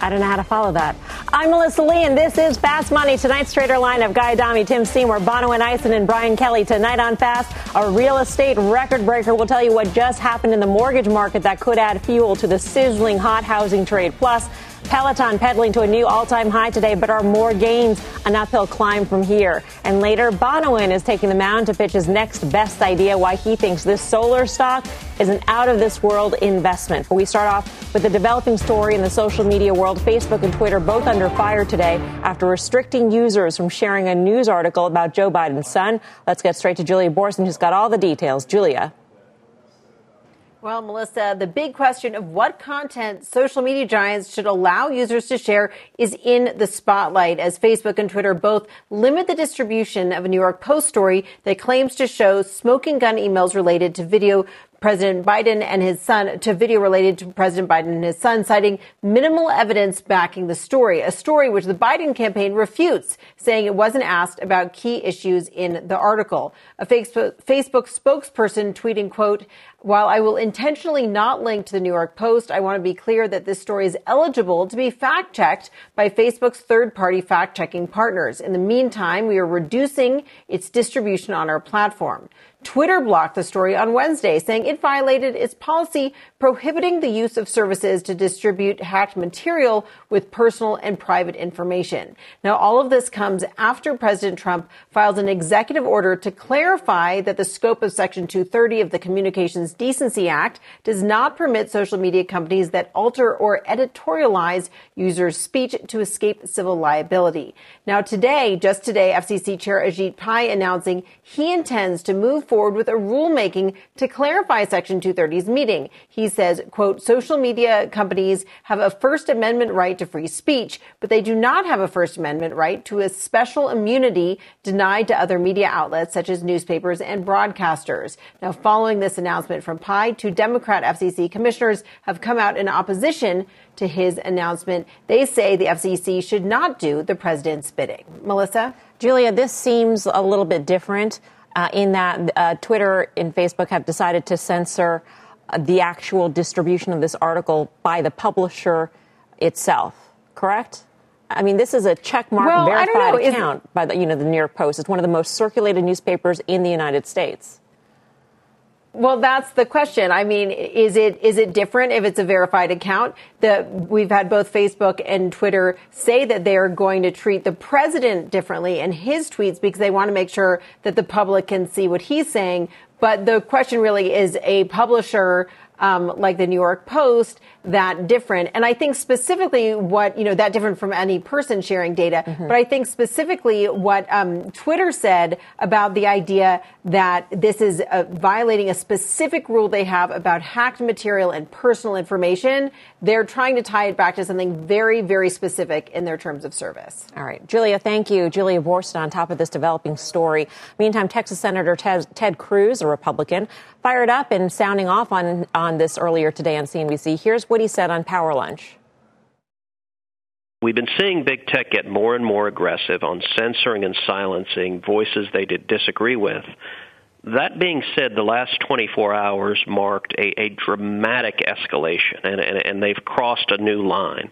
I don't know how to follow that. I'm Melissa Lee, and this is Fast Money. Tonight's trader line of Guy Adami, Tim Seymour, Bonawyn Eison, and Brian Kelly. Tonight on Fast, a real estate record breaker will tell you what just happened in the mortgage market that could add fuel to the sizzling hot housing trade. Plus, Peloton pedaling to a new all-time high today, but are more gains an uphill climb from here? And later, Bonawyn is taking the mound to pitch his next best idea, why he thinks this solar stock is an out-of-this-world investment. But we start off with a developing story in the social media world. Facebook and Twitter both under fire today after restricting users from sharing a news article about Joe Biden's son. Let's get straight to Julia Boorstin, who's got all the details. Julia. Well, Melissa, the big question of what content social media giants should allow users to share is in the spotlight as Facebook and Twitter both limit the distribution of a New York Post story that claims to show smoking gun emails related to video President Biden and his son to video related to President Biden and his son, citing minimal evidence backing the story, a story which the Biden campaign refutes, saying it wasn't asked about key issues in the article. A Facebook, spokesperson tweeting, quote, while I will intentionally not link to the New York Post, I want to be clear that this story is eligible to be fact checked by Facebook's third party fact checking partners. In the meantime, we are reducing its distribution on our platform. Twitter blocked the story on Wednesday, saying it violated its policy prohibiting the use of services to distribute hacked material with personal and private information. Now, all of this comes after President Trump filed an executive order to clarify that the scope of Section 230 of the Communications Decency Act does not permit social media companies that alter or editorialize users' speech to escape civil liability. Now, today, just today, FCC Chair Ajit Pai announcing he intends to move forward with a rulemaking to clarify Section 230's meaning. He says, quote, social media companies have a First Amendment right to free speech, but they do not have a First Amendment right to a special immunity denied to other media outlets such as newspapers and broadcasters. Now, following this announcement from Pai, two Democrat FCC commissioners have come out in opposition to his announcement. They say the FCC should not do the president's bidding. Melissa? Julia, this seems a little bit different uh, in that uh, Twitter and Facebook have decided to censor uh, the actual distribution of this article by the publisher itself. Correct? I mean, this is a checkmark well, verified account by the, you know, the New York Post. It's one of the most circulated newspapers in the United States. Well, that's the question. I mean, is it is it different if it's a verified account? That we've had both Facebook and Twitter say that they are going to treat the president differently in his tweets because they want to make sure that the public can see what he's saying. But the question really is a publisher um, like the New York Post that different. And I think specifically what, you know, that different from any person sharing data. Mm-hmm. But I think specifically what um, Twitter said about the idea that this is uh, violating a specific rule they have about hacked material and personal information. They're trying to tie it back to something very, very specific in their terms of service. All right. Julia, thank you. Julia Boorstin on top of this developing story. Meantime, Texas Senator Ted, Ted Cruz, a Republican, fired up and sounding off on, on this earlier today on CNBC. Here's what he said on Power Lunch. We've been seeing big tech get more and more aggressive on censoring and silencing voices they disagree with. That being said, the last 24 hours marked a, a dramatic escalation, and, and, and they've crossed a new line.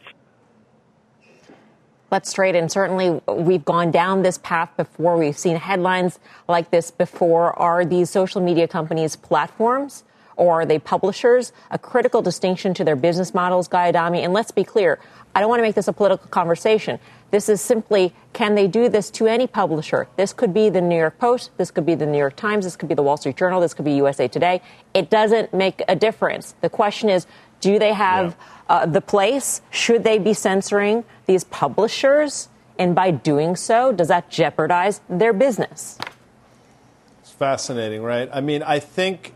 Let's trade. And certainly we've gone down this path before. We've seen headlines like this before. Are these social media companies platforms or are they publishers? A critical distinction to their business models, Guy Adami. And let's be clear. I don't want to make this a political conversation. This is simply, can they do this to any publisher? This could be the New York Post. This could be the New York Times. This could be the Wall Street Journal. This could be USA Today. It doesn't make a difference. The question is, do they have yeah. uh, the place? Should they be censoring these publishers? And by doing so, does that jeopardize their business? It's fascinating, right? I mean, I think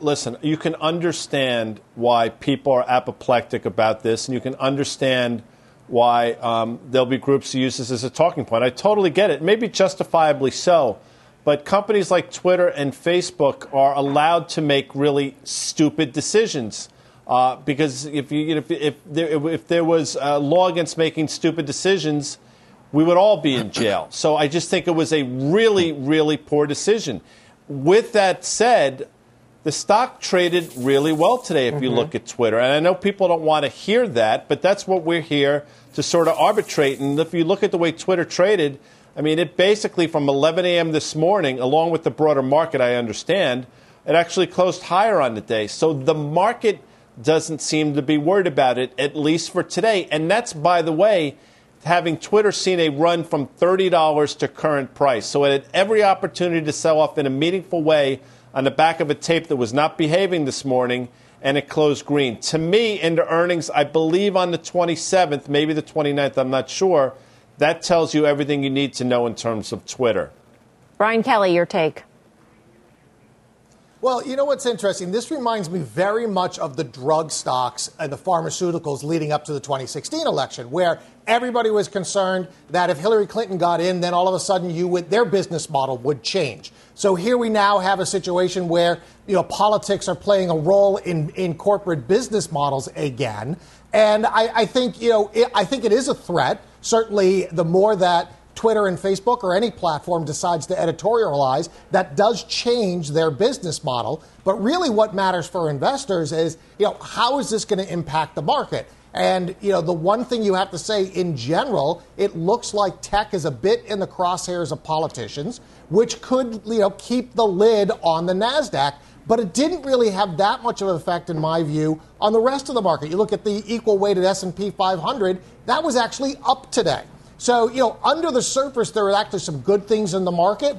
listen, you can understand why people are apoplectic about this, and you can understand why um, there'll be groups who use this as a talking point. I totally get it, maybe justifiably so. But companies like Twitter and Facebook are allowed to make really stupid decisions. Uh, because if, you, if, if, there, if there was a law against making stupid decisions, we would all be in jail. So I just think it was a really, really poor decision. With that said, the stock traded really well today if mm-hmm. you look at Twitter. And I know people don't want to hear that, but that's what we're here to sort of arbitrate. And if you look at the way Twitter traded, I mean, it basically from 11 a.m. this morning, along with the broader market, I understand, it actually closed higher on the day. So the market doesn't seem to be worried about it, at least for today. And that's, by the way, having Twitter seen a run from $30 to current price. So it had every opportunity to sell off in a meaningful way on the back of a tape that was not behaving this morning, and it closed green. To me, into earnings, I believe on the 27th, maybe the 29th, I'm not sure. That tells you everything you need to know in terms of Twitter. Brian Kelly, your take. Well, you know what's interesting? This reminds me very much of the drug stocks and the pharmaceuticals leading up to the 2016 election, where everybody was concerned that if Hillary Clinton got in, then all of a sudden you would, their business model would change. So here we now have a situation where you know politics are playing a role in, in corporate business models again, and I, I think you know it, I think it is a threat. Certainly, the more that Twitter and Facebook or any platform decides to editorialize, that does change their business model. But really, what matters for investors is, you know, how is this going to impact the market? And, you know, the one thing you have to say in general, it looks like tech is a bit in the crosshairs of politicians, which could, you know, keep the lid on the NASDAQ. But it didn't really have that much of an effect, in my view, on the rest of the market. You look at the equal weighted S&P 500, that was actually up today. So, you know, under the surface, there are actually some good things in the market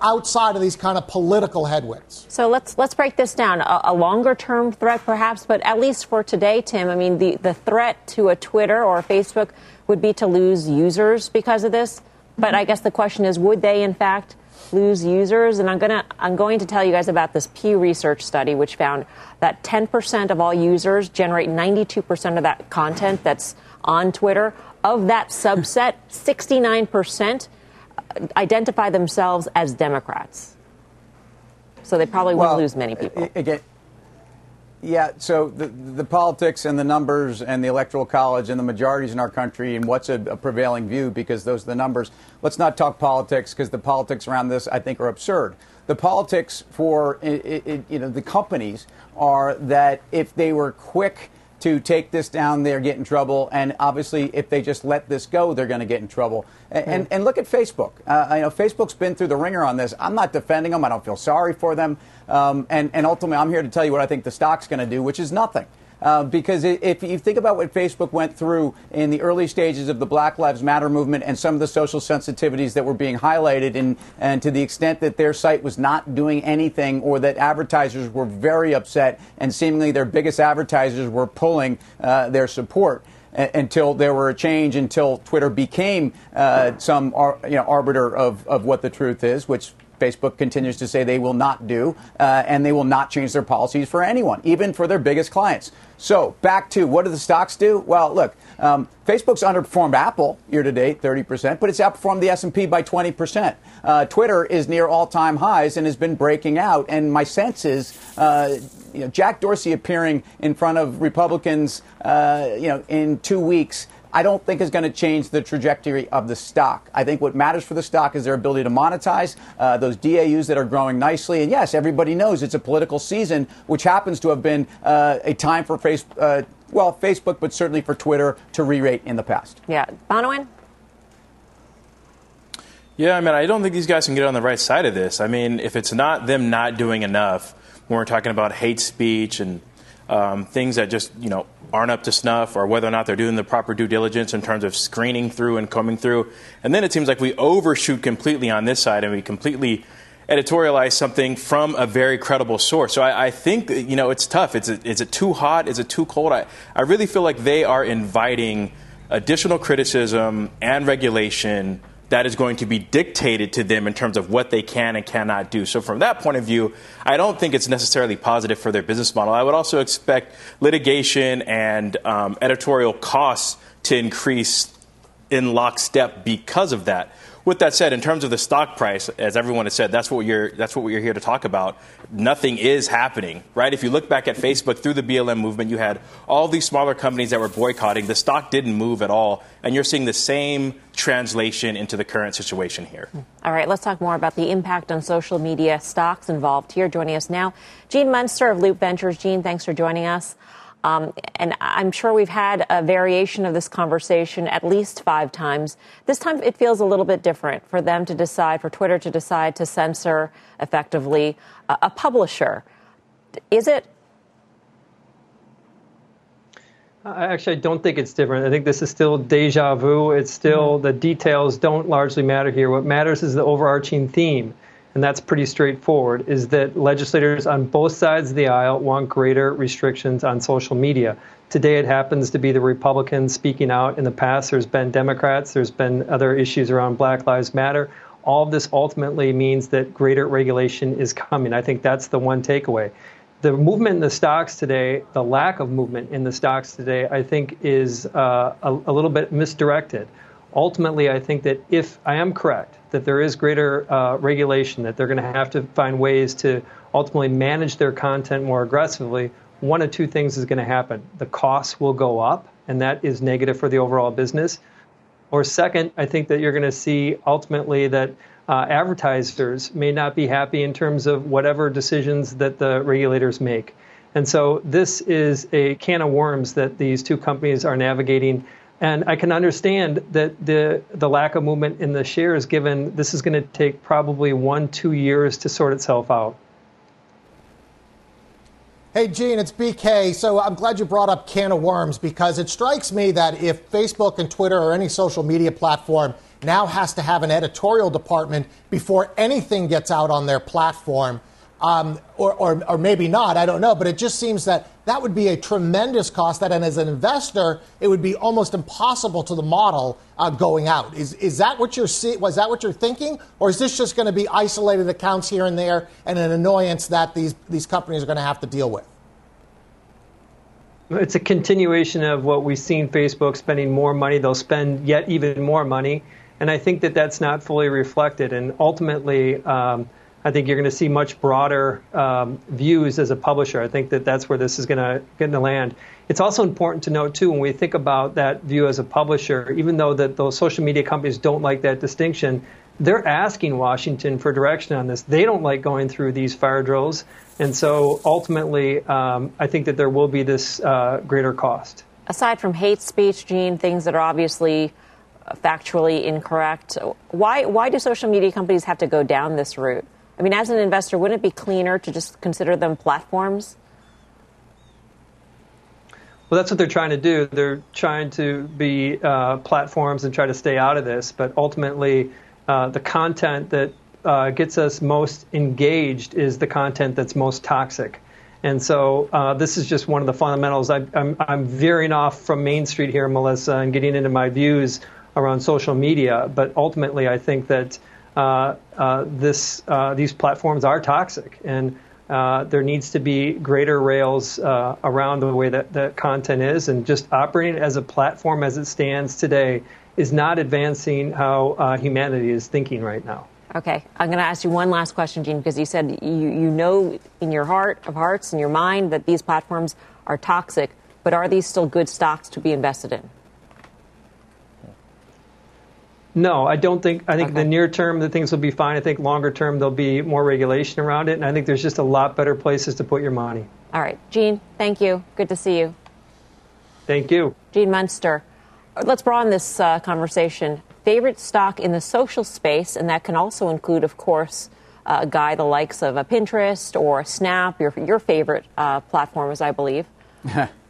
outside of these kind of political headwinds. So let's let's break this down. A, a longer term threat, perhaps, but at least for today, Tim. I mean, the, the threat to a Twitter or a Facebook would be to lose users because of this. But I guess the question is, would they in fact lose users? And I'm gonna I'm going to tell you guys about this Pew Research study, which found that 10% of all users generate 92% of that content that's on Twitter of that subset, 69% uh, identify themselves as Democrats. So they probably well, won't lose many people. Again, yeah, so the, the politics and the numbers and the electoral college and the majorities in our country and what's a, a prevailing view because those are the numbers. Let's not talk politics because the politics around this I think are absurd. The politics for it, it, you know the companies are that if they were quick to take this down, they're get in trouble. And obviously, if they just let this go, they're going to get in trouble. And, and, and, look at Facebook. Uh, you know, Facebook's been through the ringer on this. I'm not defending them. I don't feel sorry for them. Um, and, and ultimately, I'm here to tell you what I think the stock's going to do, which is nothing. Uh, because if you think about what Facebook went through in the early stages of the Black Lives Matter movement and some of the social sensitivities that were being highlighted, and, and to the extent that their site was not doing anything or that advertisers were very upset and seemingly their biggest advertisers were pulling uh, their support until there were a change, until Twitter became uh, some ar- you know, arbiter of, of what the truth is, which Facebook continues to say they will not do, uh, and they will not change their policies for anyone, even for their biggest clients. So back to what do the stocks do? Well, look, um, Facebook's underperformed Apple year to date, 30%, but it's outperformed the S&P by 20%. Uh, Twitter is near all-time highs and has been breaking out. And my sense is, uh, you know, Jack Dorsey appearing in front of Republicans, uh, you know, in two weeks I don't think is going to change the trajectory of the stock. I think what matters for the stock is their ability to monetize uh, those DAUs that are growing nicely. And yes, everybody knows it's a political season, which happens to have been uh, a time for face, uh, well, Facebook, but certainly for Twitter to re-rate in the past. Yeah, Bonawyn. Yeah, I mean, I don't think these guys can get on the right side of this. I mean, if it's not them not doing enough, when we're talking about hate speech and um, things that just you know aren't up to snuff or whether or not they're doing the proper due diligence in terms of screening through and coming through. And then it seems like we overshoot completely on this side and we completely editorialize something from a very credible source. So I, I think you know it's tough. It's is it too hot? Is it too cold? I, I really feel like they are inviting additional criticism and regulation that is going to be dictated to them in terms of what they can and cannot do. So, from that point of view, I don't think it's necessarily positive for their business model. I would also expect litigation and um, editorial costs to increase in lockstep because of that. With that said, in terms of the stock price, as everyone has said, that's what you're that's what we're here to talk about. Nothing is happening, right? If you look back at Facebook through the BLM movement, you had all these smaller companies that were boycotting. The stock didn't move at all, and you're seeing the same translation into the current situation here. All right, let's talk more about the impact on social media stocks involved. Here, joining us now, Gene Munster of Loop Ventures. Gene, thanks for joining us. Um, and I'm sure we've had a variation of this conversation at least five times. This time it feels a little bit different for them to decide, for Twitter to decide to censor effectively a, a publisher. Is it? Actually, I don't think it's different. I think this is still deja vu. It's still mm-hmm. the details don't largely matter here. What matters is the overarching theme and that's pretty straightforward, is that legislators on both sides of the aisle want greater restrictions on social media. Today it happens to be the Republicans speaking out. In the past, there's been Democrats, there's been other issues around Black Lives Matter. All of this ultimately means that greater regulation is coming. I think that's the one takeaway. The movement in the stocks today, the lack of movement in the stocks today, I think is uh, a, a little bit misdirected ultimately, I think that if I am correct, that there is greater uh, regulation, that they're going to have to find ways to ultimately manage their content more aggressively, one of two things is going to happen. The costs will go up, and that is negative for the overall business. Or second, I think that you're going to see ultimately that uh, advertisers may not be happy in terms of whatever decisions that the regulators make. And so this is a can of worms that these two companies are navigating and I can understand that the the lack of movement in the shares, given this is going to take probably one two years to sort itself out. Hey, Gene, it's BK. So I'm glad you brought up can of worms because it strikes me that if Facebook and Twitter or any social media platform now has to have an editorial department before anything gets out on their platform, um, or, or, or, maybe not, I don't know, but it just seems that that would be a tremendous cost. That, and as an investor, it would be almost impossible to the model uh, going out. Is, is that what you're see- was that what you're thinking, or is this just going to be isolated accounts here and there and an annoyance that these these companies are going to have to deal with? It's a continuation of what we've seen Facebook spending more money. They'll spend yet even more money, and I think that that's not fully reflected. And ultimately. Um, I think you're going to see much broader um, views as a publisher. I think that that's where this is going to land. It's also important to note too when we think about that view as a publisher, even though that those social media companies don't like that distinction, they're asking Washington for direction on this. They don't like going through these fire drills, and so ultimately, um, I think that there will be this uh, greater cost. Aside from hate speech, Gene, things that are obviously factually incorrect, why why do social media companies have to go down this route? I mean, as an investor, wouldn't it be cleaner to just consider them platforms? Well, that's what they're trying to do. They're trying to be uh, platforms and try to stay out of this. But ultimately, uh, the content that uh, gets us most engaged is the content that's most toxic. And so uh, this is just one of the fundamentals. I, I'm, I'm veering off from Main Street here, Melissa, and getting into my views around social media. But ultimately, I think that Uh, uh, this, uh, these platforms are toxic, and uh, there needs to be greater rails around the way that, that content is, and just operating as a platform as it stands today is not advancing how humanity is thinking right now. Okay, I'm going to ask you one last question, Gene, because you said you, you know in your heart of hearts, in your mind, that these platforms are toxic, but are these still good stocks to be invested in? No, I don't think. I think okay. the near term, the things will be fine. I think longer term, there'll be more regulation around it, and I think there's just a lot better places to put your money. All right, Gene, thank you. Good to see you. Thank you, Gene Munster. Let's broaden this uh, conversation. Favorite stock in the social space, and that can also include, of course, uh, a guy the likes of a Pinterest or a Snap, your your favorite uh, platforms, I believe.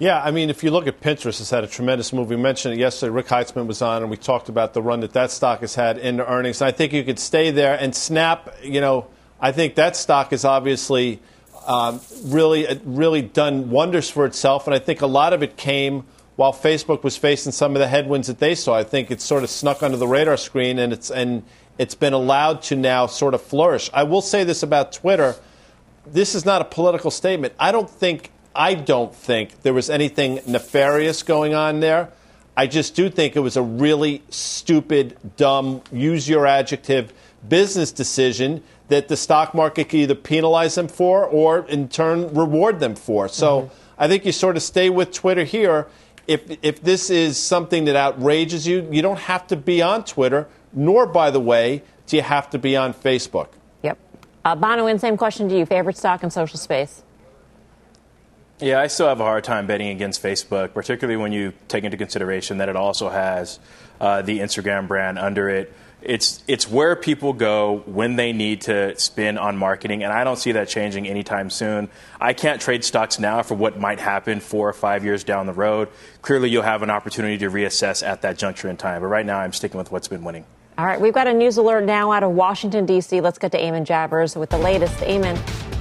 Yeah, I mean, if you look at Pinterest, it's had a tremendous move. We mentioned it yesterday. Rick Heitzmann was on, and we talked about the run that that stock has had in earnings. And I think you could stay there and Snap. You know, I think that stock has obviously um, really, really done wonders for itself, and I think a lot of it came while Facebook was facing some of the headwinds that they saw. I think it's sort of snuck under the radar screen and it's and it's been allowed to now sort of flourish. I will say this about Twitter. This is not a political statement. I don't think I don't think there was anything nefarious going on there. I just do think it was a really stupid, dumb, use your adjective, business decision that the stock market could either penalize them for or in turn reward them for. So mm-hmm. I think you sort of stay with Twitter here if, if this is something that outrages you, you don't have to be on Twitter, nor, by the way, do you have to be on Facebook. Yep. Uh, Bonawyn, same question to you. Favorite stock in social space? Yeah, I still have a hard time betting against Facebook, particularly when you take into consideration that it also has uh, the Instagram brand under it it's it's where people go when they need to spend on marketing, and I don't see that changing anytime soon. I can't trade stocks now for what might happen four or five years down the road. Clearly, you'll have an opportunity to reassess at that juncture in time. But right now, I'm sticking with what's been winning. All right, we've got a news alert now out of Washington D.C. Let's get to Eamon Javers with the latest. Eamon.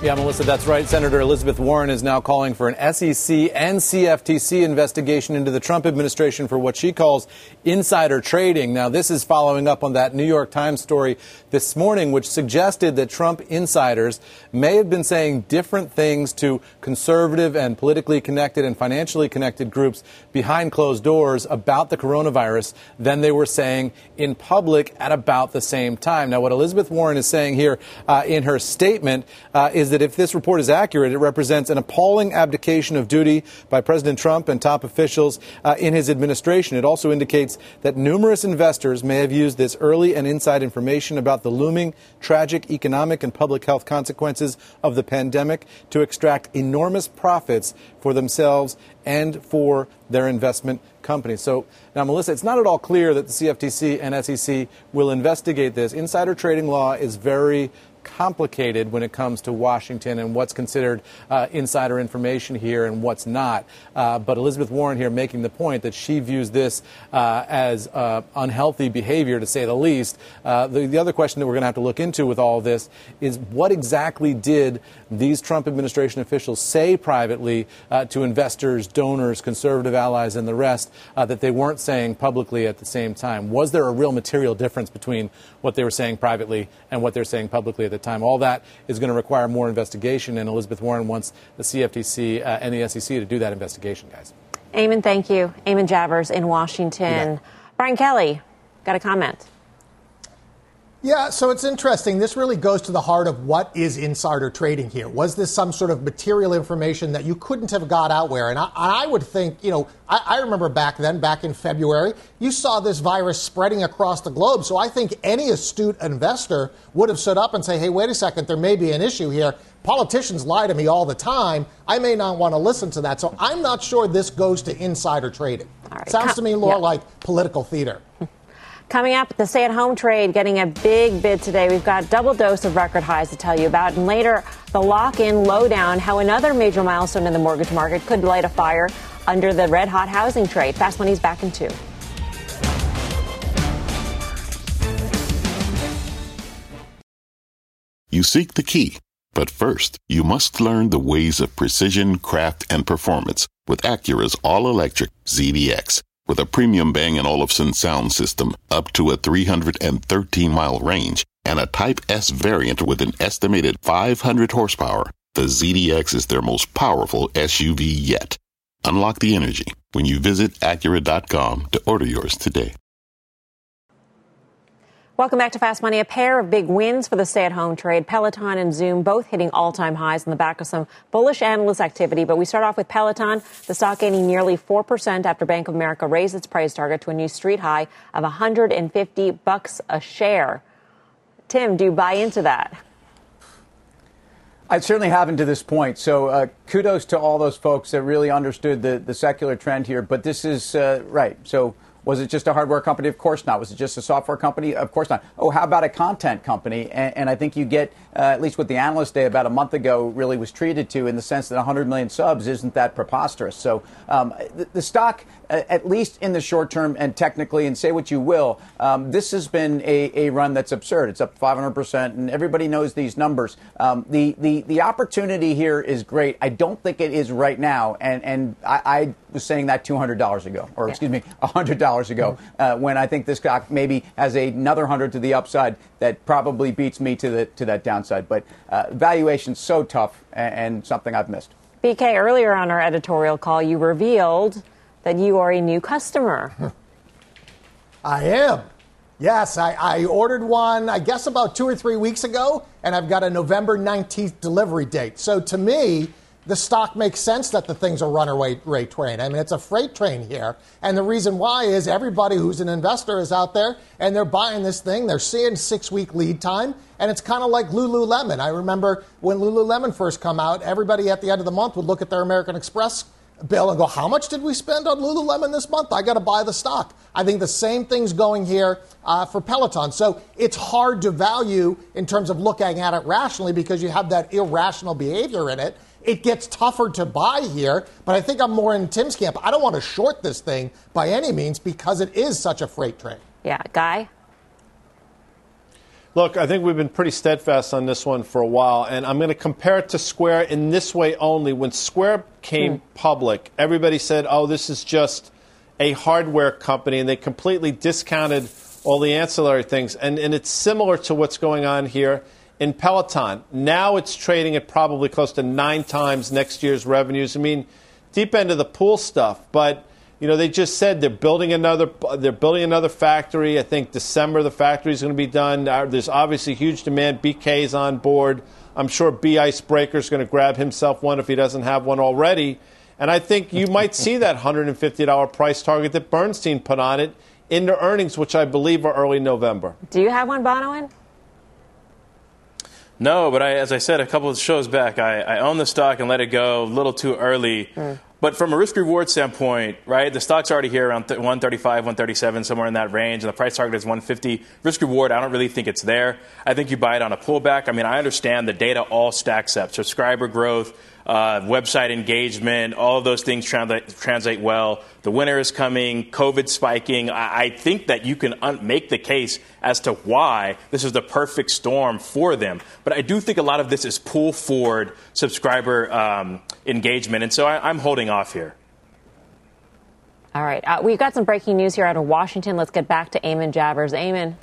Yeah, Melissa, that's right. Senator Elizabeth Warren is now calling for an SEC and CFTC investigation into the Trump administration for what she calls insider trading. Now, this is following up on that New York Times story this morning, which suggested that Trump insiders may have been saying different things to conservative and politically connected and financially connected groups behind closed doors about the coronavirus than they were saying in public at about the same time. Now, what Elizabeth Warren is saying here uh, in her statement uh, is that if this report is accurate, it represents an appalling abdication of duty by President Trump and top officials uh, in his administration. It also indicates that numerous investors may have used this early and inside information about the looming tragic economic and public health consequences of the pandemic to extract enormous profits for themselves and for their investment companies. So now, Melissa, it's not at all clear that the CFTC and SEC will investigate this. Insider trading law is very complicated when it comes to Washington and what's considered uh, insider information here and what's not. Uh, but Elizabeth Warren here making the point that she views this uh, as uh, unhealthy behavior, to say the least. Uh, the, the, other question that we're going to have to look into with all this is what exactly did these Trump administration officials say privately uh, to investors, donors, conservative allies, and the rest that they weren't saying publicly at the same time? Was there a real material difference between what they were saying privately and what they're saying publicly at the time. All that is going to require more investigation, and Elizabeth Warren wants the CFTC uh, and the SEC to do that investigation, guys. Eamon, thank you. Eamon Javers in Washington. Brian Kelly, got a comment. Yeah, so it's interesting. This really goes to the heart of what is insider trading here. Was this some sort of material information that you couldn't have got out where? And I, I would think, you know, I, I, remember back then, back in February, you saw this virus spreading across the globe. So I think any astute investor would have stood up and say, hey, wait a second, there may be an issue here. Politicians lie to me all the time. I may not want to listen to that. So I'm not sure this goes to insider trading. Sounds to me more yeah. like political theater. Coming up, the stay at home trade getting a big bid today. We've got double dose of record highs to tell you about. And later, the lock in lowdown, how another major milestone in the mortgage market could light a fire under the red hot housing trade. Fast Money's back in two. You seek the key, but first, you must learn the ways of precision, craft, and performance with Acura's all electric ZDX. With a premium Bang & Olufsen sound system up to a 313 mile range and a Type S variant with an estimated 500 horsepower, the ZDX is their most powerful SUV yet. Unlock the energy when you visit Acura.com to order yours today. Welcome back to Fast Money. A pair of big wins for the stay at home trade. Peloton and Zoom both hitting all time highs on the back of some bullish analyst activity. But we start off with Peloton, the stock gaining nearly 4% after Bank of America raised its price target to a new street high of 150 bucks a share. Tim, do you buy into that? I certainly haven't to this point. So uh, kudos to all those folks that really understood the, the secular trend here. But this is uh, right. So Was it just a hardware company? Of course not. Was it just a software company? Of course not. Oh, how about a content company? And, and I think you get, uh, at least what the analyst day about a month ago really was treated to in the sense that 100 million subs isn't that preposterous. So um, the, the, stock, uh, at least in the short term and technically, and say what you will, um, this has been a, a run that's absurd. It's up 500%, and everybody knows these numbers. Um, the, the, the opportunity here is great. I don't think it is right now, and, and I, I was saying that $200 ago, or yeah. excuse me, $100 ago, mm-hmm. uh, when I think this stock maybe has another 100 to the upside that probably beats me to, the, to that downside. But uh, valuation's so tough and, and something I've missed. BK, earlier on our editorial call, you revealed that you are a new customer. I am. Yes, I, I, ordered one, I guess, about two or three weeks ago, and I've got a November 19th delivery date. So to me, the stock makes sense that the thing's a runaway rate train. I mean, it's a freight train here. And the reason why is everybody who's an investor is out there and they're buying this thing. They're seeing six week lead time. And it's kind of like Lululemon. I remember when Lululemon first come out, everybody at the end of the month would look at their American Express bill and go, How much did we spend on Lululemon this month? I got to buy the stock. I think the same thing's going here uh, for Peloton. So it's hard to value in terms of looking at it rationally because you have that irrational behavior in it it gets tougher to buy here, but I think I'm more in Tim's camp. I don't want to short this thing by any means because it is such a freight train. Yeah, Guy? Look, I think we've been pretty steadfast on this one for a while, and I'm going to compare it to Square in this way only. When Square came mm. public, everybody said, oh, this is just a hardware company, and they completely discounted all the ancillary things. And, and it's similar to what's going on here in Peloton. Now it's trading at probably close to nine times next year's revenues. I mean, deep end of the pool stuff, but you know they just said they're building another they're building another factory. I think December the factory is going to be done. There's obviously huge demand. BK is on board. I'm sure B Icebreaker is going to grab himself one if he doesn't have one already. And I think you might see that $150 price target that Bernstein put on it into earnings, which I believe are early November. Do you have one, Bonawyn? No, but I, as I said a couple of shows back, I, I own the stock and let it go a little too early. Mm. But from a risk reward standpoint, right, the stock's already here around 135, 137, somewhere in that range, and the price target is 150. Risk reward, I don't really think it's there. I think you buy it on a pullback. I mean, I understand the data all stacks up. Subscriber growth, uh, website engagement, all of those things translate, translate well. The winter is coming, COVID spiking. I, I think that you can un- make the case as to why this is the perfect storm for them. But I do think a lot of this is pull forward subscriber um, engagement, and so I, I'm holding off here. All right. Uh, we've got some breaking news here out of Washington. Let's get back to Eamon Javers. Eamon.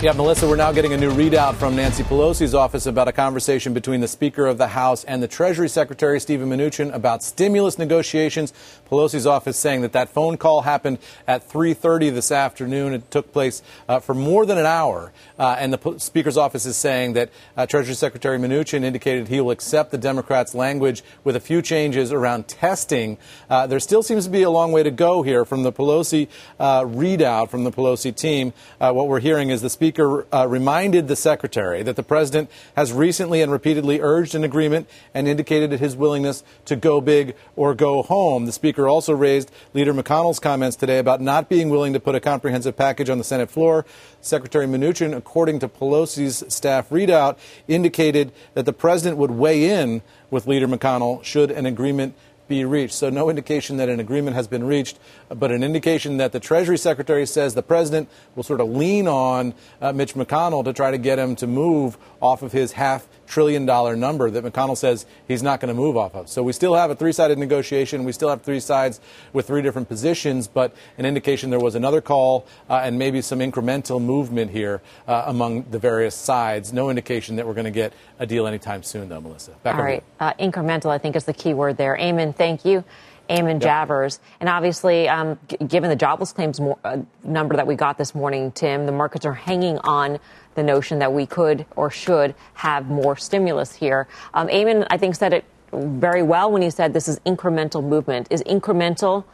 Yeah, Melissa, we're now getting a new readout from Nancy Pelosi's office about a conversation between the Speaker of the House and the Treasury Secretary, Stephen Mnuchin, about stimulus negotiations. Pelosi's office saying that that phone call happened at 3.30 this afternoon. It took place uh, for more than an hour. Uh, and the P- Speaker's office is saying that uh, Treasury Secretary Mnuchin indicated he will accept the Democrats' language with a few changes around testing. Uh, there still seems to be a long way to go here from the Pelosi uh, readout from the Pelosi team. Uh, what we're hearing is the Speaker Speaker uh, reminded the Secretary that the President has recently and repeatedly urged an agreement and indicated his willingness to go big or go home. The Speaker also raised Leader McConnell's comments today about not being willing to put a comprehensive package on the Senate floor. Secretary Mnuchin, according to Pelosi's staff readout, indicated that the President would weigh in with Leader McConnell should an agreement be reached. So, no indication that an agreement has been reached, but an indication that the Treasury Secretary says the president will sort of lean on uh, Mitch McConnell to try to get him to move off of his half trillion dollar number that McConnell says he's not going to move off of. So we still have a three sided negotiation. We still have three sides with three different positions, but an indication there was another call uh, and maybe some incremental movement here uh, among the various sides. No indication that we're going to get a deal anytime soon, though, Melissa. Back All right. Uh, incremental, I think, is the key word there. Eamon, thank you. Eamon yep. Javers. And obviously, um, g- given the jobless claims mo- uh, number that we got this morning, Tim, the markets are hanging on the notion that we could or should have more stimulus here. Um, Eamon, I think, said it very well when he said this is incremental movement. Is incremental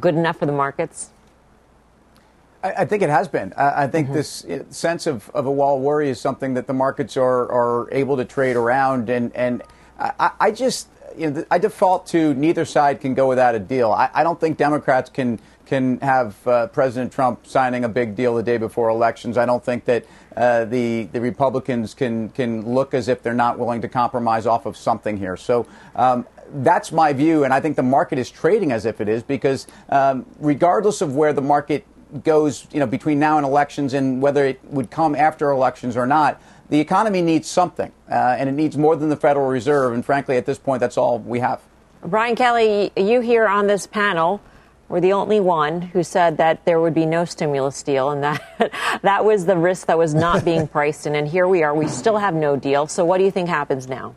good enough for the markets? I, think it has been. I, think mm-hmm. this sense of, of a wall worry is something that the markets are, are able to trade around. And, and I, I just you know, I default to neither side can go without a deal. I, I don't think Democrats can can have uh, President Trump signing a big deal the day before elections. I don't think that uh, the the Republicans can can look as if they're not willing to compromise off of something here. So. Um, that's my view, and I think the market is trading as if it is because, um, regardless of where the market goes, you know, between now and elections, and whether it would come after elections or not, the economy needs something, uh, and it needs more than the Federal Reserve. And frankly, at this point, that's all we have. Brian Kelly, you here on this panel were the only one who said that there would be no stimulus deal, and that that was the risk that was not being priced in. And here we are; we still have no deal. So, what do you think happens now?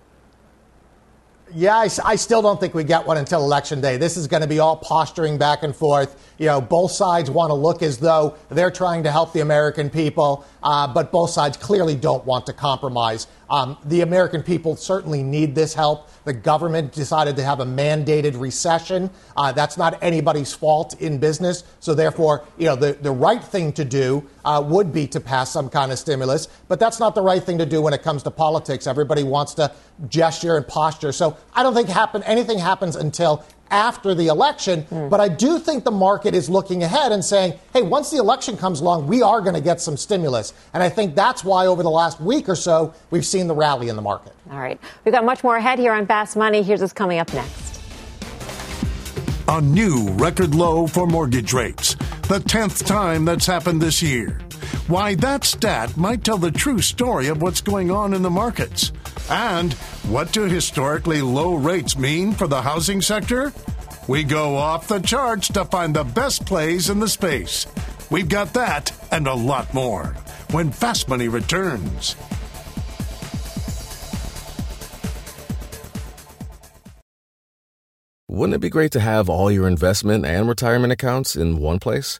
Yeah, I, I, still don't think we get one until election day. This is going to be all posturing back and forth. You know, both sides want to look as though they're trying to help the American people, uh, but both sides clearly don't want to compromise. Um, the American people certainly need this help. The government decided to have a mandated recession. Uh, that's not anybody's fault in business. So, therefore, you know, the, the right thing to do uh, would be to pass some kind of stimulus. But that's not the right thing to do when it comes to politics. Everybody wants to gesture and posture. So, I don't think happen, anything happens until after the election. Mm. But I do think the market is looking ahead and saying, hey, once the election comes along, we are going to get some stimulus. And I think that's why over the last week or so, we've seen the rally in the market. All right. We've got much more ahead here on Fast Money. Here's what's coming up next. A new record low for mortgage rates. The 10th time that's happened this year. Why that stat might tell the true story of what's going on in the markets. And what do historically low rates mean for the housing sector? We go off the charts to find the best plays in the space. We've got that and a lot more when Fast Money returns. Wouldn't it be great to have all your investment and retirement accounts in one place?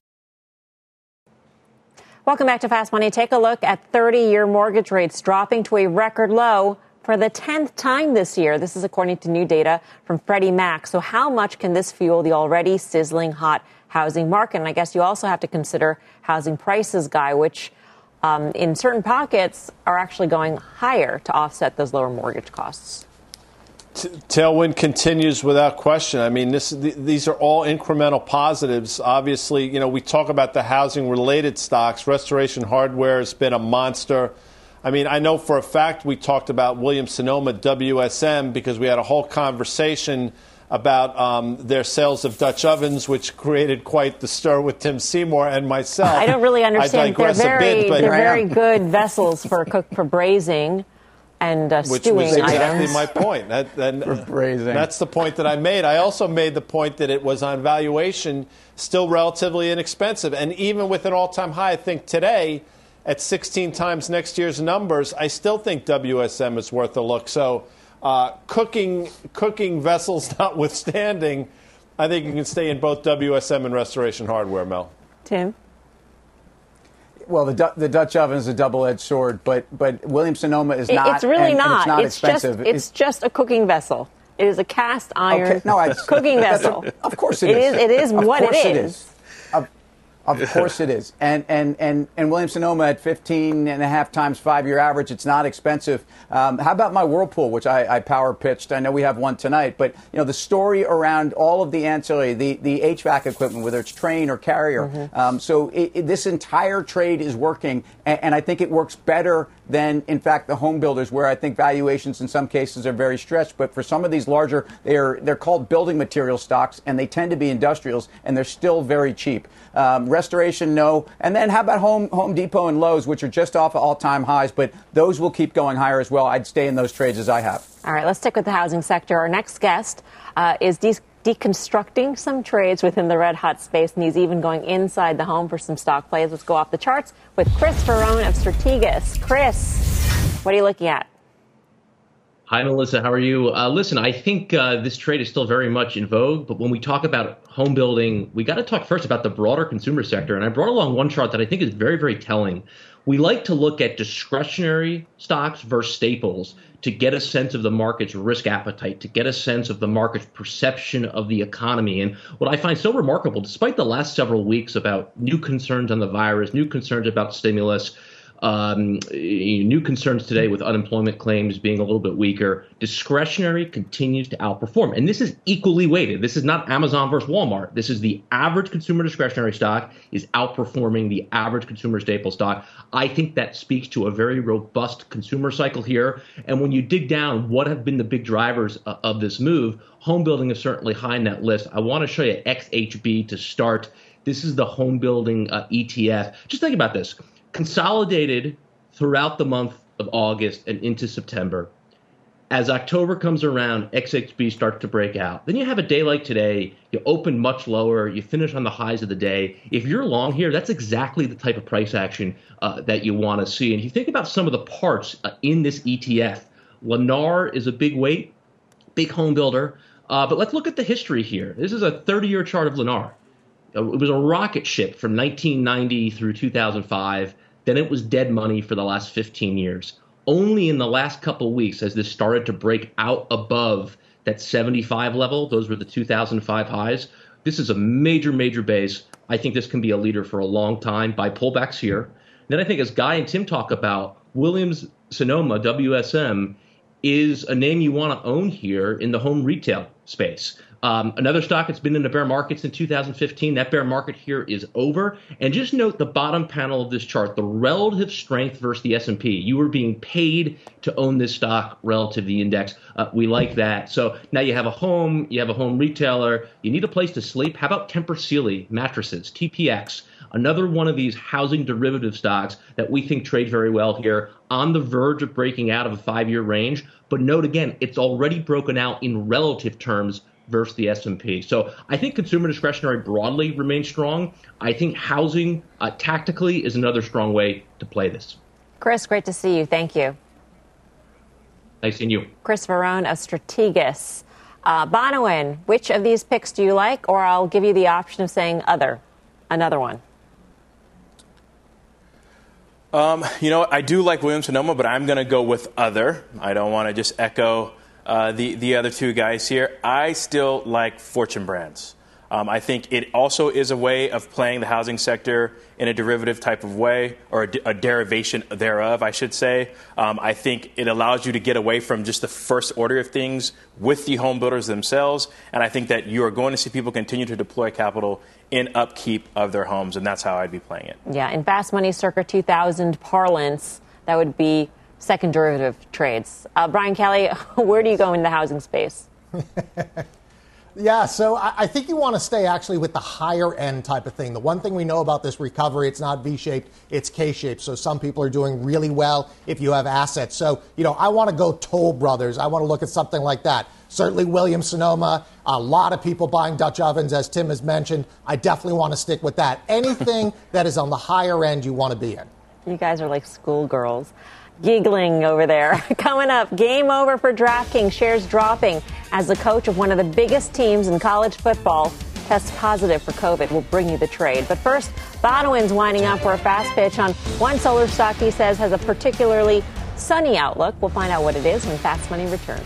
Welcome back to Fast Money. Take a look at 30 year mortgage rates dropping to a record low for the 10th time this year. This is according to new data from Freddie Mac. So, how much can this fuel the already sizzling hot housing market? And I guess you also have to consider housing prices, Guy, which um, in certain pockets are actually going higher to offset those lower mortgage costs. Tailwind continues without question. I mean, this, these are all incremental positives. Obviously, you know, we talk about the housing related stocks. Restoration Hardware has been a monster. I mean, I know for a fact we talked about Williams Sonoma WSM because we had a whole conversation about um, their sales of Dutch ovens, which created quite the stir with Tim Seymour and myself. I don't really understand. they're very, bit, but they're very good vessels for cook for braising and uh, Which stewing was exactly items. my point. That, that, braising. That's the point that I made. I also made the point that it was on valuation still relatively inexpensive. And even with an all time high, I think today, at 16 times next year's numbers, I still think WSM is worth a look. So, uh, cooking, cooking vessels notwithstanding, I think you can stay in both WSM and Restoration Hardware, Mel. Tim? Well, the, Du- the Dutch oven is a double-edged sword, but but Williams Sonoma is not. it's really and- and not. it's not It's expensive. just it's just a cooking vessel. It is a cast iron Okay, no, I- cooking vessel. a- of course it It is. is. It is Of what it it is. Is. Of, of course it is. And, and, and, and Williams Sonoma at 15 and a half times five year average, it's not expensive. Um, how about my Whirlpool, which I, I power pitched? I know we have one tonight, but you know the story around all of the ancillary, the, the HVAC equipment, whether it's Trane or carrier. Mm-hmm. Um, so it, it- this entire trade is working, and, and I think it works better than, in fact, the home builders, where I think valuations in some cases are very stretched. But for some of these larger, they're, they're called building material stocks, and they tend to be industrials, and they're still very cheap. Um, restoration, no. And then how about Home, Home Depot and Lowe's, which are just off all time highs, but those will keep going higher as well. I'd stay in those trades as I have. All right, let's stick with the housing sector. Our next guest uh, is de- deconstructing some trades within the red hot space, and he's even going inside the home for some stock plays. Let's go off the charts with Chris Verrone of Strategas. Chris, what are you looking at? Hi, Melissa. How are you? Uh, listen, I think uh, this trade is still very much in vogue, but when we talk about home building, we got to talk first about the broader consumer sector. And I brought along one chart that I think is very, very telling. We like to look at discretionary stocks versus staples to get a sense of the market's risk appetite, to get a sense of the market's perception of the economy. And what I find so remarkable, despite the last several weeks about new concerns on the virus, new concerns about stimulus, um, new concerns today with unemployment claims being a little bit weaker. Discretionary continues to outperform. And this is equally weighted. This is not Amazon versus Walmart. This is the average consumer discretionary stock is outperforming the average consumer staple stock. I think that speaks to a very robust consumer cycle here. And when you dig down, what have been the big drivers of this move? Home building is certainly high in that list. I want to show you XHB to start. This is the home building uh, ETF. Just think about this consolidated throughout the month of August and into September. As October comes around, XHB starts to break out. Then you have a day like today. You open much lower. You finish on the highs of the day. If you're long here, that's exactly the type of price action uh, that you want to see. And if you think about some of the parts uh, in this ETF, Lennar is a big weight, big home builder. Uh, but let's look at the history here. This is a 30 year chart of Lennar. Uh, it was a rocket ship from 1990 through 2005 then it was dead money for the last 15 years. Only in the last couple weeks has this started to break out above that 75 level. Those were the 2005 highs. This is a major, major base. I think this can be a leader for a long time by pullbacks here. then I think, as Guy and Tim talk about, Williams Sonoma, WSM, is a name you want to own here in the home retail space. Um, another stock that's been in the bear market since 2015. That bear market here is over. And just note the bottom panel of this chart, the relative strength versus the S&P. You are being paid to own this stock relative to the index. Uh, we like that. So now you have a home, you have a home retailer, you need a place to sleep. How about Tempur Sealy mattresses, TPX? Another one of these housing derivative stocks that we think trade very well here on the verge of breaking out of a five year range. But note again, it's already broken out in relative terms versus the S&P. So I think consumer discretionary broadly remains strong. I think housing uh, tactically is another strong way to play this. Chris, great to see you. Thank you. Nice seeing you. Chris Verrone of Strategas. Uh, Bonawyn, which of these picks do you like? Or I'll give you the option of saying other, another one. Um, you know, I do like Williams Sonoma, but I'm going to go with other. I don't want to just echo uh, the, the other two guys here. I still like Fortune Brands. Um, I think it also is a way of playing the housing sector in a derivative type of way, or a, a derivation thereof, I should say. Um, I think it allows you to get away from just the first order of things with the home builders themselves, and I think that you are going to see people continue to deploy capital in upkeep of their homes, and that's how I'd be playing it. Yeah, in fast money circa 2000 parlance, that would be second derivative trades. Uh, Brian Kelly, where do you go in the housing space? Yeah, so I, think you want to stay actually with the higher end type of thing. The one thing we know about this recovery, it's not V shaped, it's K shaped. So some people are doing really well if you have assets. So, you know, I want to go Toll Brothers. I want to look at something like that. Certainly Williams Sonoma, a lot of people buying Dutch ovens, as Tim has mentioned. I definitely want to stick with that. Anything that is on the higher end you want to be in. You guys are like schoolgirls giggling over there. Coming up, game over for DraftKings, shares dropping as the coach of one of the biggest teams in college football tests positive for COVID. We'll bring you the trade. But first, Bonawyn's winding up for a fast pitch on one solar stock he says has a particularly sunny outlook. We'll find out what it is when Fast Money returns.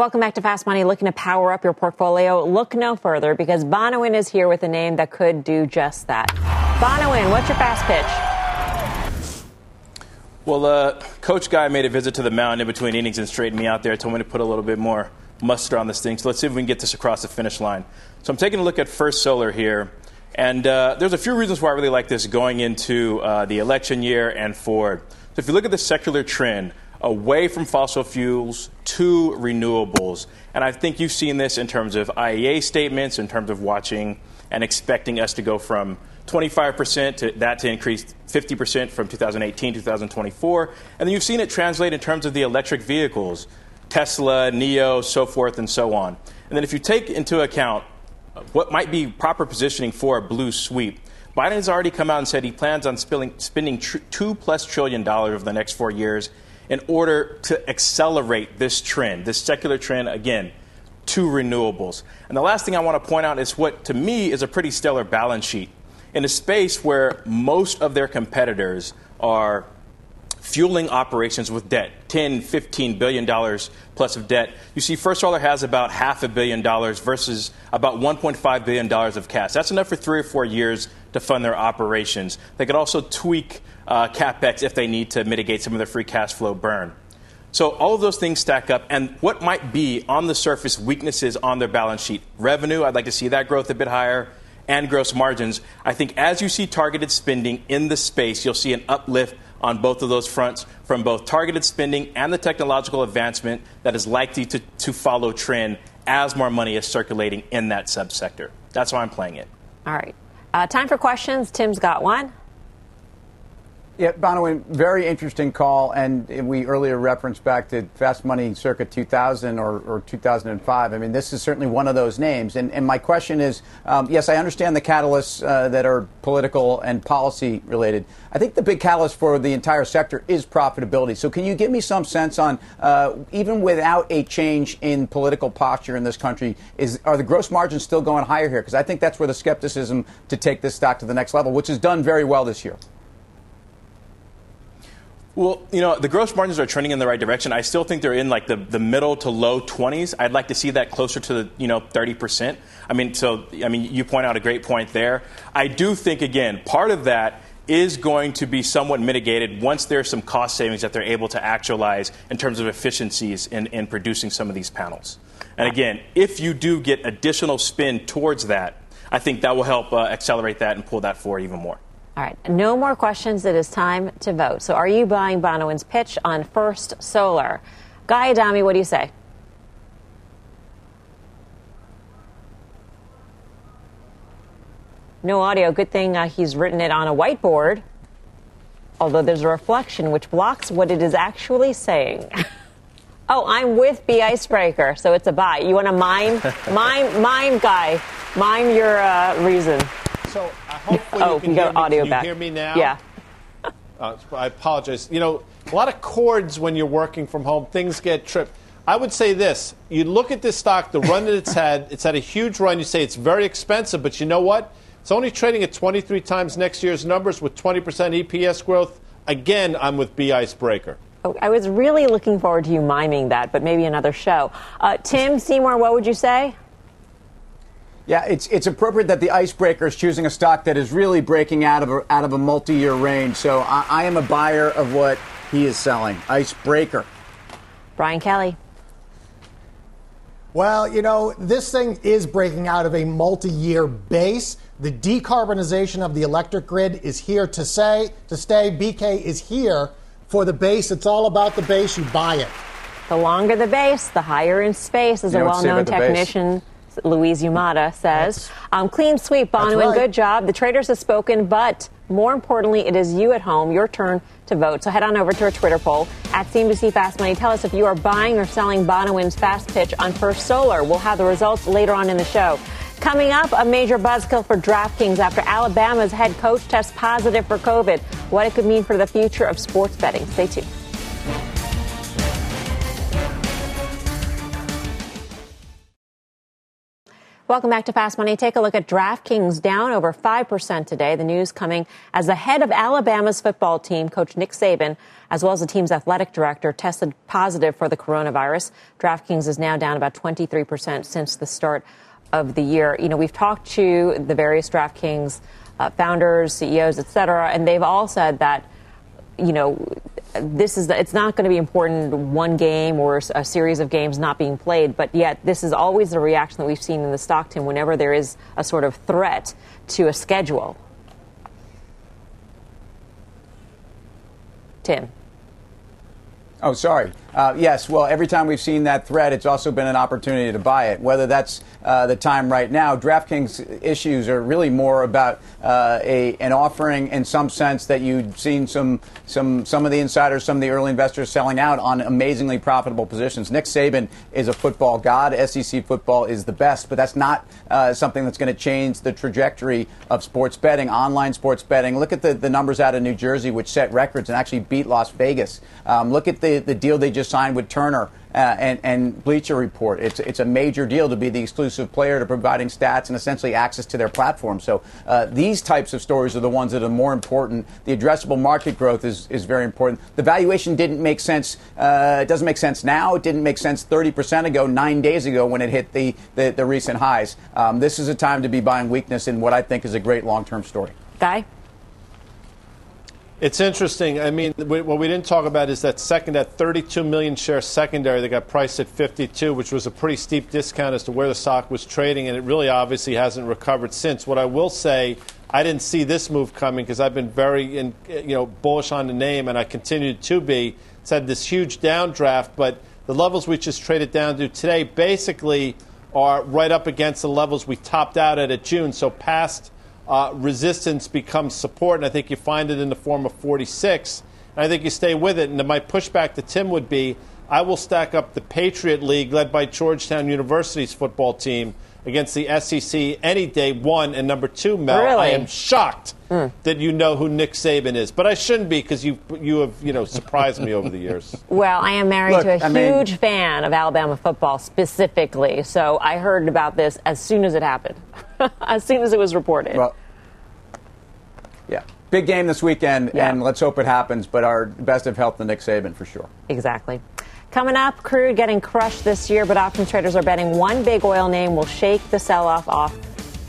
Welcome back to Fast Money. Looking to power up your portfolio? Look no further because Bonawyn is here with a name that could do just that. Bonawyn, what's your fast pitch? Well, uh, Coach Guy made a visit to the mound in between innings and straightened me out there. Told me to put a little bit more muster on this thing. So let's see if we can get this across the finish line. So I'm taking a look at First Solar here. And uh, there's a few reasons why I really like this going into uh, the election year and forward. So if you look at the secular trend away from fossil fuels to renewables, and I think you've seen this in terms of IEA statements, in terms of watching and expecting us to go from 25% to that to increase 50% from 2018 to 2024. And then you've seen it translate in terms of the electric vehicles, Tesla, NIO, so forth and so on. And then if you take into account what might be proper positioning for a blue sweep, Biden has already come out and said he plans on spilling, spending tr- two plus trillion dollars over the next four years in order to accelerate this trend, this secular trend, again, to renewables. And the last thing I want to point out is what, to me, is a pretty stellar balance sheet. In a space where most of their competitors are fueling operations with debt 10 15 billion dollars plus of debt you see first solar has about half a billion dollars versus about 1.5 billion dollars of cash. That's enough for three or four years to fund their operations. They could also tweak uh, capex if they need to mitigate some of their free cash flow burn so all of those things stack up and what might be on the surface weaknesses on their balance sheet revenue i'd like to see that growth a bit higher and gross margins. I think as you see targeted spending in the space, you'll see an uplift on both of those fronts from both targeted spending and the technological advancement that is likely to, to follow trend as more money is circulating in that subsector. That's why I'm playing it. All right. Uh, time for questions. Tim's got one. Yeah, Bonawyn, very interesting call. And we earlier referenced back to Fast Money circa 2000 or, or 2005. I mean, this is certainly one of those names. And, and my question is um, yes, I understand the catalysts uh, that are political and policy related. I think the big catalyst for the entire sector is profitability. So, can you give me some sense on, uh, even without a change in political posture in this country, is are the gross margins still going higher here? Because I think that's where the skepticism to take this stock to the next level, which has done very well this year. Well, you know, the gross margins are trending in the right direction. I still think they're in like the, the middle to low 20s. I'd like to see that closer to the, you know, 30%. I mean, so, I mean, you point out a great point there. I do think, again, part of that is going to be somewhat mitigated once there's some cost savings that they're able to actualize in terms of efficiencies in, in producing some of these panels. And again, if you do get additional spin towards that, I think that will help uh, accelerate that and pull that forward even more. All right, no more questions. It is time to vote. So, are you buying Bonawyn's pitch on First Solar? Guy Adami, what do you say? No audio. Good thing uh, he's written it on a whiteboard, although there's a reflection which blocks what it is actually saying. oh, I'm with B Icebreaker, so it's a buy. You want to mime, mime, mime, guy, mime your uh, reason. So hopefully oh, you can, you got hear me. audio can you hear me now? Yeah. Uh, I apologize. You know, a lot of cords when you're working from home, things get tripped. I would say this: you look at this stock, the run that it's had. It's had a huge run. You say it's very expensive, but you know what? It's only trading at 23 times next year's numbers with 20% EPS growth. Again, I'm with B Icebreaker. Oh, I was really looking forward to you miming that, but maybe another show. Uh, Tim Seymour, what would you say? Yeah, it's it's appropriate that the icebreaker is choosing a stock that is really breaking out of a, out of a multi-year range. So I, I am a buyer of what he is selling. Icebreaker. Brian Kelly. Well, you know, this thing is breaking out of a multi year base. The decarbonization of the electric grid is here to say to stay. BK is here for the base. It's all about the base. You buy it. The longer the base, the higher in space, as You a know what to say well known technician base? Louise Yamada says. Um, clean sweep, Bonawyn, right. good job. The traders have spoken, but more importantly, it is you at home, your turn to vote. So head on over to our Twitter poll at CNBC Fast Money. Tell us if you are buying or selling Bonawyn's fast pitch on First Solar. We'll have the results later on in the show. Coming up, a major buzzkill for DraftKings after Alabama's head coach tests positive for COVID. What it could mean for the future of sports betting. Stay tuned. Welcome back to Fast Money. Take a look at DraftKings down over 5% today. The news coming as the head of Alabama's football team, Coach Nick Saban, as well as the team's athletic director, tested positive for the coronavirus. DraftKings is now down about 23% since the start of the year. You know, we've talked to the various DraftKings uh, founders, CEOs, et cetera, and they've all said that you know, this is it's not going to be important one game or a series of games not being played, but yet this is always the reaction that we've seen in the Stockton whenever there is a sort of threat to a schedule. Tim. Oh, sorry. Uh, yes, well, every time we've seen that threat, it's also been an opportunity to buy it. Whether that's uh, the time right now, DraftKings issues are really more about uh, a an offering in some sense that you've seen some some some of the insiders, some of the early investors selling out on amazingly profitable positions. Nick Saban is a football god. SEC football is the best, but that's not uh, something that's going to change the trajectory of sports betting, online sports betting. Look at the, the numbers out of New Jersey, which set records and actually beat Las Vegas. Um, look at the, the deal they just just signed with Turner uh, and, and, Bleacher Report. It's, it's a major deal to be the exclusive player to providing stats and essentially access to their platform. So uh, these types of stories are the ones that are more important. The addressable market growth is, is very important. The valuation didn't make sense. Uh, it doesn't make sense now. It didn't make sense 30% ago, nine days ago when it hit the, the, the recent highs. Um, this is a time to be buying weakness in what I think is a great long term story. Guy? It's interesting. I mean, what we didn't talk about is that second, that 32 million share secondary that got priced at 52, which was a pretty steep discount as to where the stock was trading, and it really obviously hasn't recovered since. What I will say, I didn't see this move coming because I've been very, in, you know, bullish on the name, and I continue to be. It's had this huge downdraft, but the levels we just traded down to today basically are right up against the levels we topped out at at June. So past uh, resistance becomes support, and I think you find it in the form of 46. And I think you stay with it. And my pushback to Tim would be I will stack up the Patriot League, led by Georgetown University's football team, against the SEC any day, one. And number two, Mel, really? I am shocked mm. that you know who Nick Saban is. But I shouldn't be because you, you have you know, surprised me over the years. Well, I am married Look, to a I huge mean, fan of Alabama football specifically. So I heard about this as soon as it happened, as soon as it was reported. Well, yeah. Big game this weekend, Yeah. and let's hope it happens. But our best of health to Nick Saban for sure. Exactly. Coming up, crude getting crushed this year, but options traders are betting one big oil name will shake the sell off off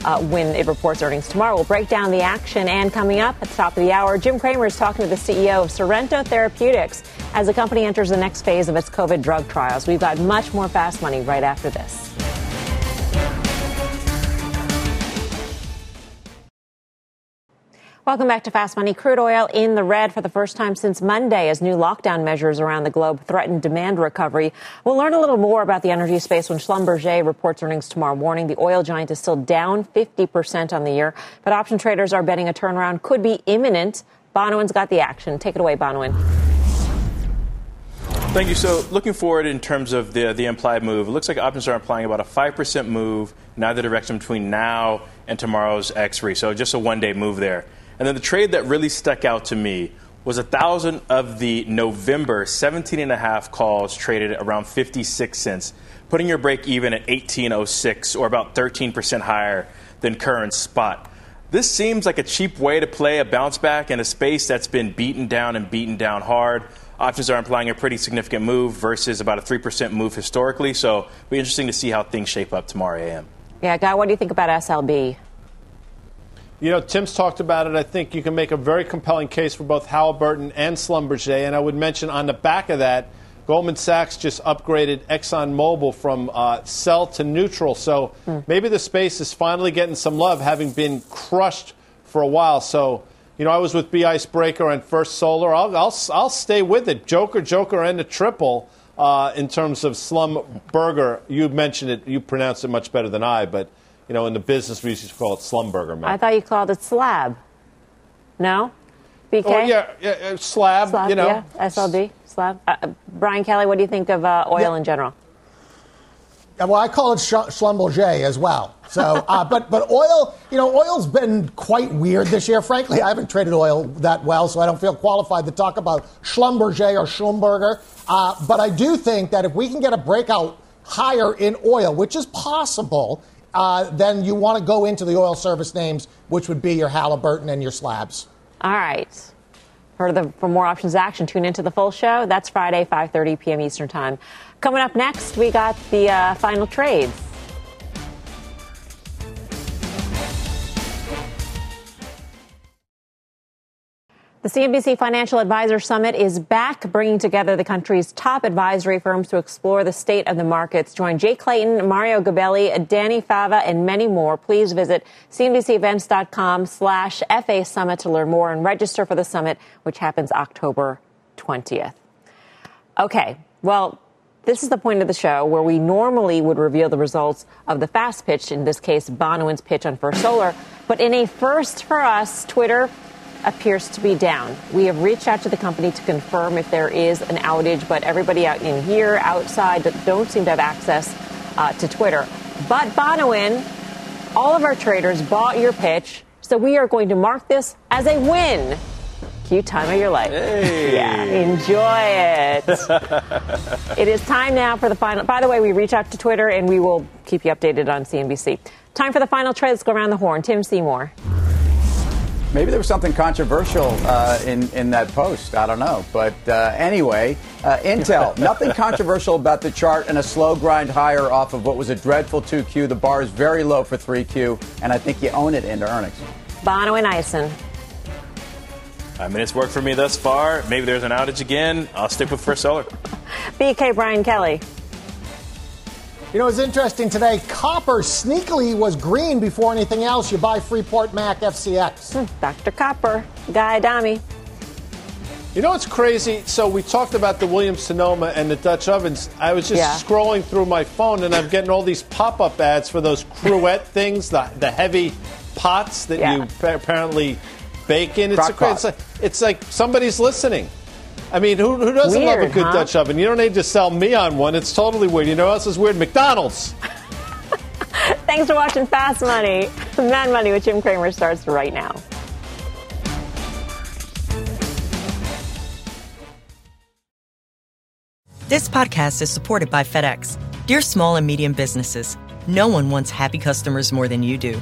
uh, when it reports earnings tomorrow. We'll break down the action. And coming up at the top of the hour, Jim Cramer is talking to the CEO of Sorrento Therapeutics as the company enters the next phase of its COVID drug trials. We've got much more fast money right after this. Welcome back to Fast Money. Crude oil in the red for the first time since Monday as new lockdown measures around the globe threaten demand recovery. We'll learn a little more about the energy space when Schlumberger reports earnings tomorrow morning. The oil giant is still down 50% on the year, but option traders are betting a turnaround could be imminent. Bonawyn's got the action. Take it away, Bonawyn. Thank you. So, looking forward in terms of the the implied move, it looks like options are implying about a five percent move in either direction between now and tomorrow's X3. So, just a one day move there. And then the trade that really stuck out to me was a thousand of the November 17 and a half calls traded around 56 cents, putting your break even at 1806 or about 13% higher than current spot. This seems like a cheap way to play a bounce back in a space that's been beaten down and beaten down hard. Options are implying a pretty significant move versus about a 3% move historically. So it'll be interesting to see how things shape up tomorrow AM. Yeah, Guy, what do you think about SLB? You know, Tim's talked about it. I think you can make a very compelling case for both Halliburton and Schlumberger. And I would mention on the back of that, Goldman Sachs just upgraded ExxonMobil from uh, sell to neutral. So mm. maybe the space is finally getting some love, having been crushed for a while. So, you know, I was with B Icebreaker and First Solar. I'll, I'll, I'll stay with it. Joker, Joker, and a triple uh, in terms of Slumberger. You mentioned it. You pronounced it much better than I, but you know, in the business, we used to call it slumburger. Man. I thought you called it slab. No? BK? Oh, yeah, yeah slab, slab, you know. Yeah, SLB, slab. Uh, uh, Brian Kelly, what do you think of uh, oil yeah. in general? Well, I call it Schlumberger as well. So, uh, but but oil, you know, oil's been quite weird this year. Frankly, I haven't traded oil that well, so I don't feel qualified to talk about Schlumberger or Schlumberger. Uh, but I do think that if we can get a breakout higher in oil, which is possible, uh, then you want to go into the oil service names, which would be your Halliburton and your slabs. All right. For, the, for more options action, tune into the full show. That's Friday, 5.30 p.m. Eastern Time. Coming up next, we got the uh, final trades. The CNBC Financial Advisor Summit is back, bringing together the country's top advisory firms to explore the state of the markets. Join Jay Clayton, Mario Gabelli, Danny Fava, and many more. Please visit cnbcevents.com slash FA Summit to learn more and register for the summit, which happens October 20th. Okay, well, this is the point of the show where we normally would reveal the results of the fast pitch, in this case, Bonawyn's pitch on First Solar. But in a first for us, Twitter appears to be down. We have reached out to the company to confirm if there is an outage, but everybody out in here, outside, don't seem to have access uh, to Twitter. But Bonawyn, all of our traders bought your pitch, so we are going to mark this as a win. Cute time of your life. Hey. Yeah, enjoy it. it is time now for the final. By the way, we reach out to Twitter and we will keep you updated on CNBC. Time for the final trade. Let's go around the horn. Tim Seymour. Maybe there was something controversial uh, in, in that post. I don't know. But uh, anyway, uh, Intel, nothing controversial about the chart and a slow grind higher off of what was a dreadful 2Q. The bar is very low for 3Q, and I think you own it into earnings. Bonawyn Eison. I mean, it's worked for me thus far. Maybe there's an outage again. I'll stick with First Solar. BK Brian Kelly. You know, it's interesting today. Copper sneakily was green before anything else. You buy Freeport Mac FCX. Hmm, Dr. Copper. Guy Adami. You know what's crazy? So we talked about the Williams Sonoma and the Dutch ovens. I was just Yeah. scrolling through my phone and I'm getting all these pop-up ads for those cruet things, the, the heavy pots that Yeah. you apparently bake in. It's, a, cra- it's, like, it's like somebody's listening. I mean, who, who doesn't love a good huh? Dutch oven? You don't need to sell me on one. It's totally weird. You know what else is weird? McDonald's. Thanks for watching Fast Money. Mad Money with Jim Cramer starts right now. This podcast is supported by FedEx. Dear small and medium businesses, no one wants happy customers more than you do.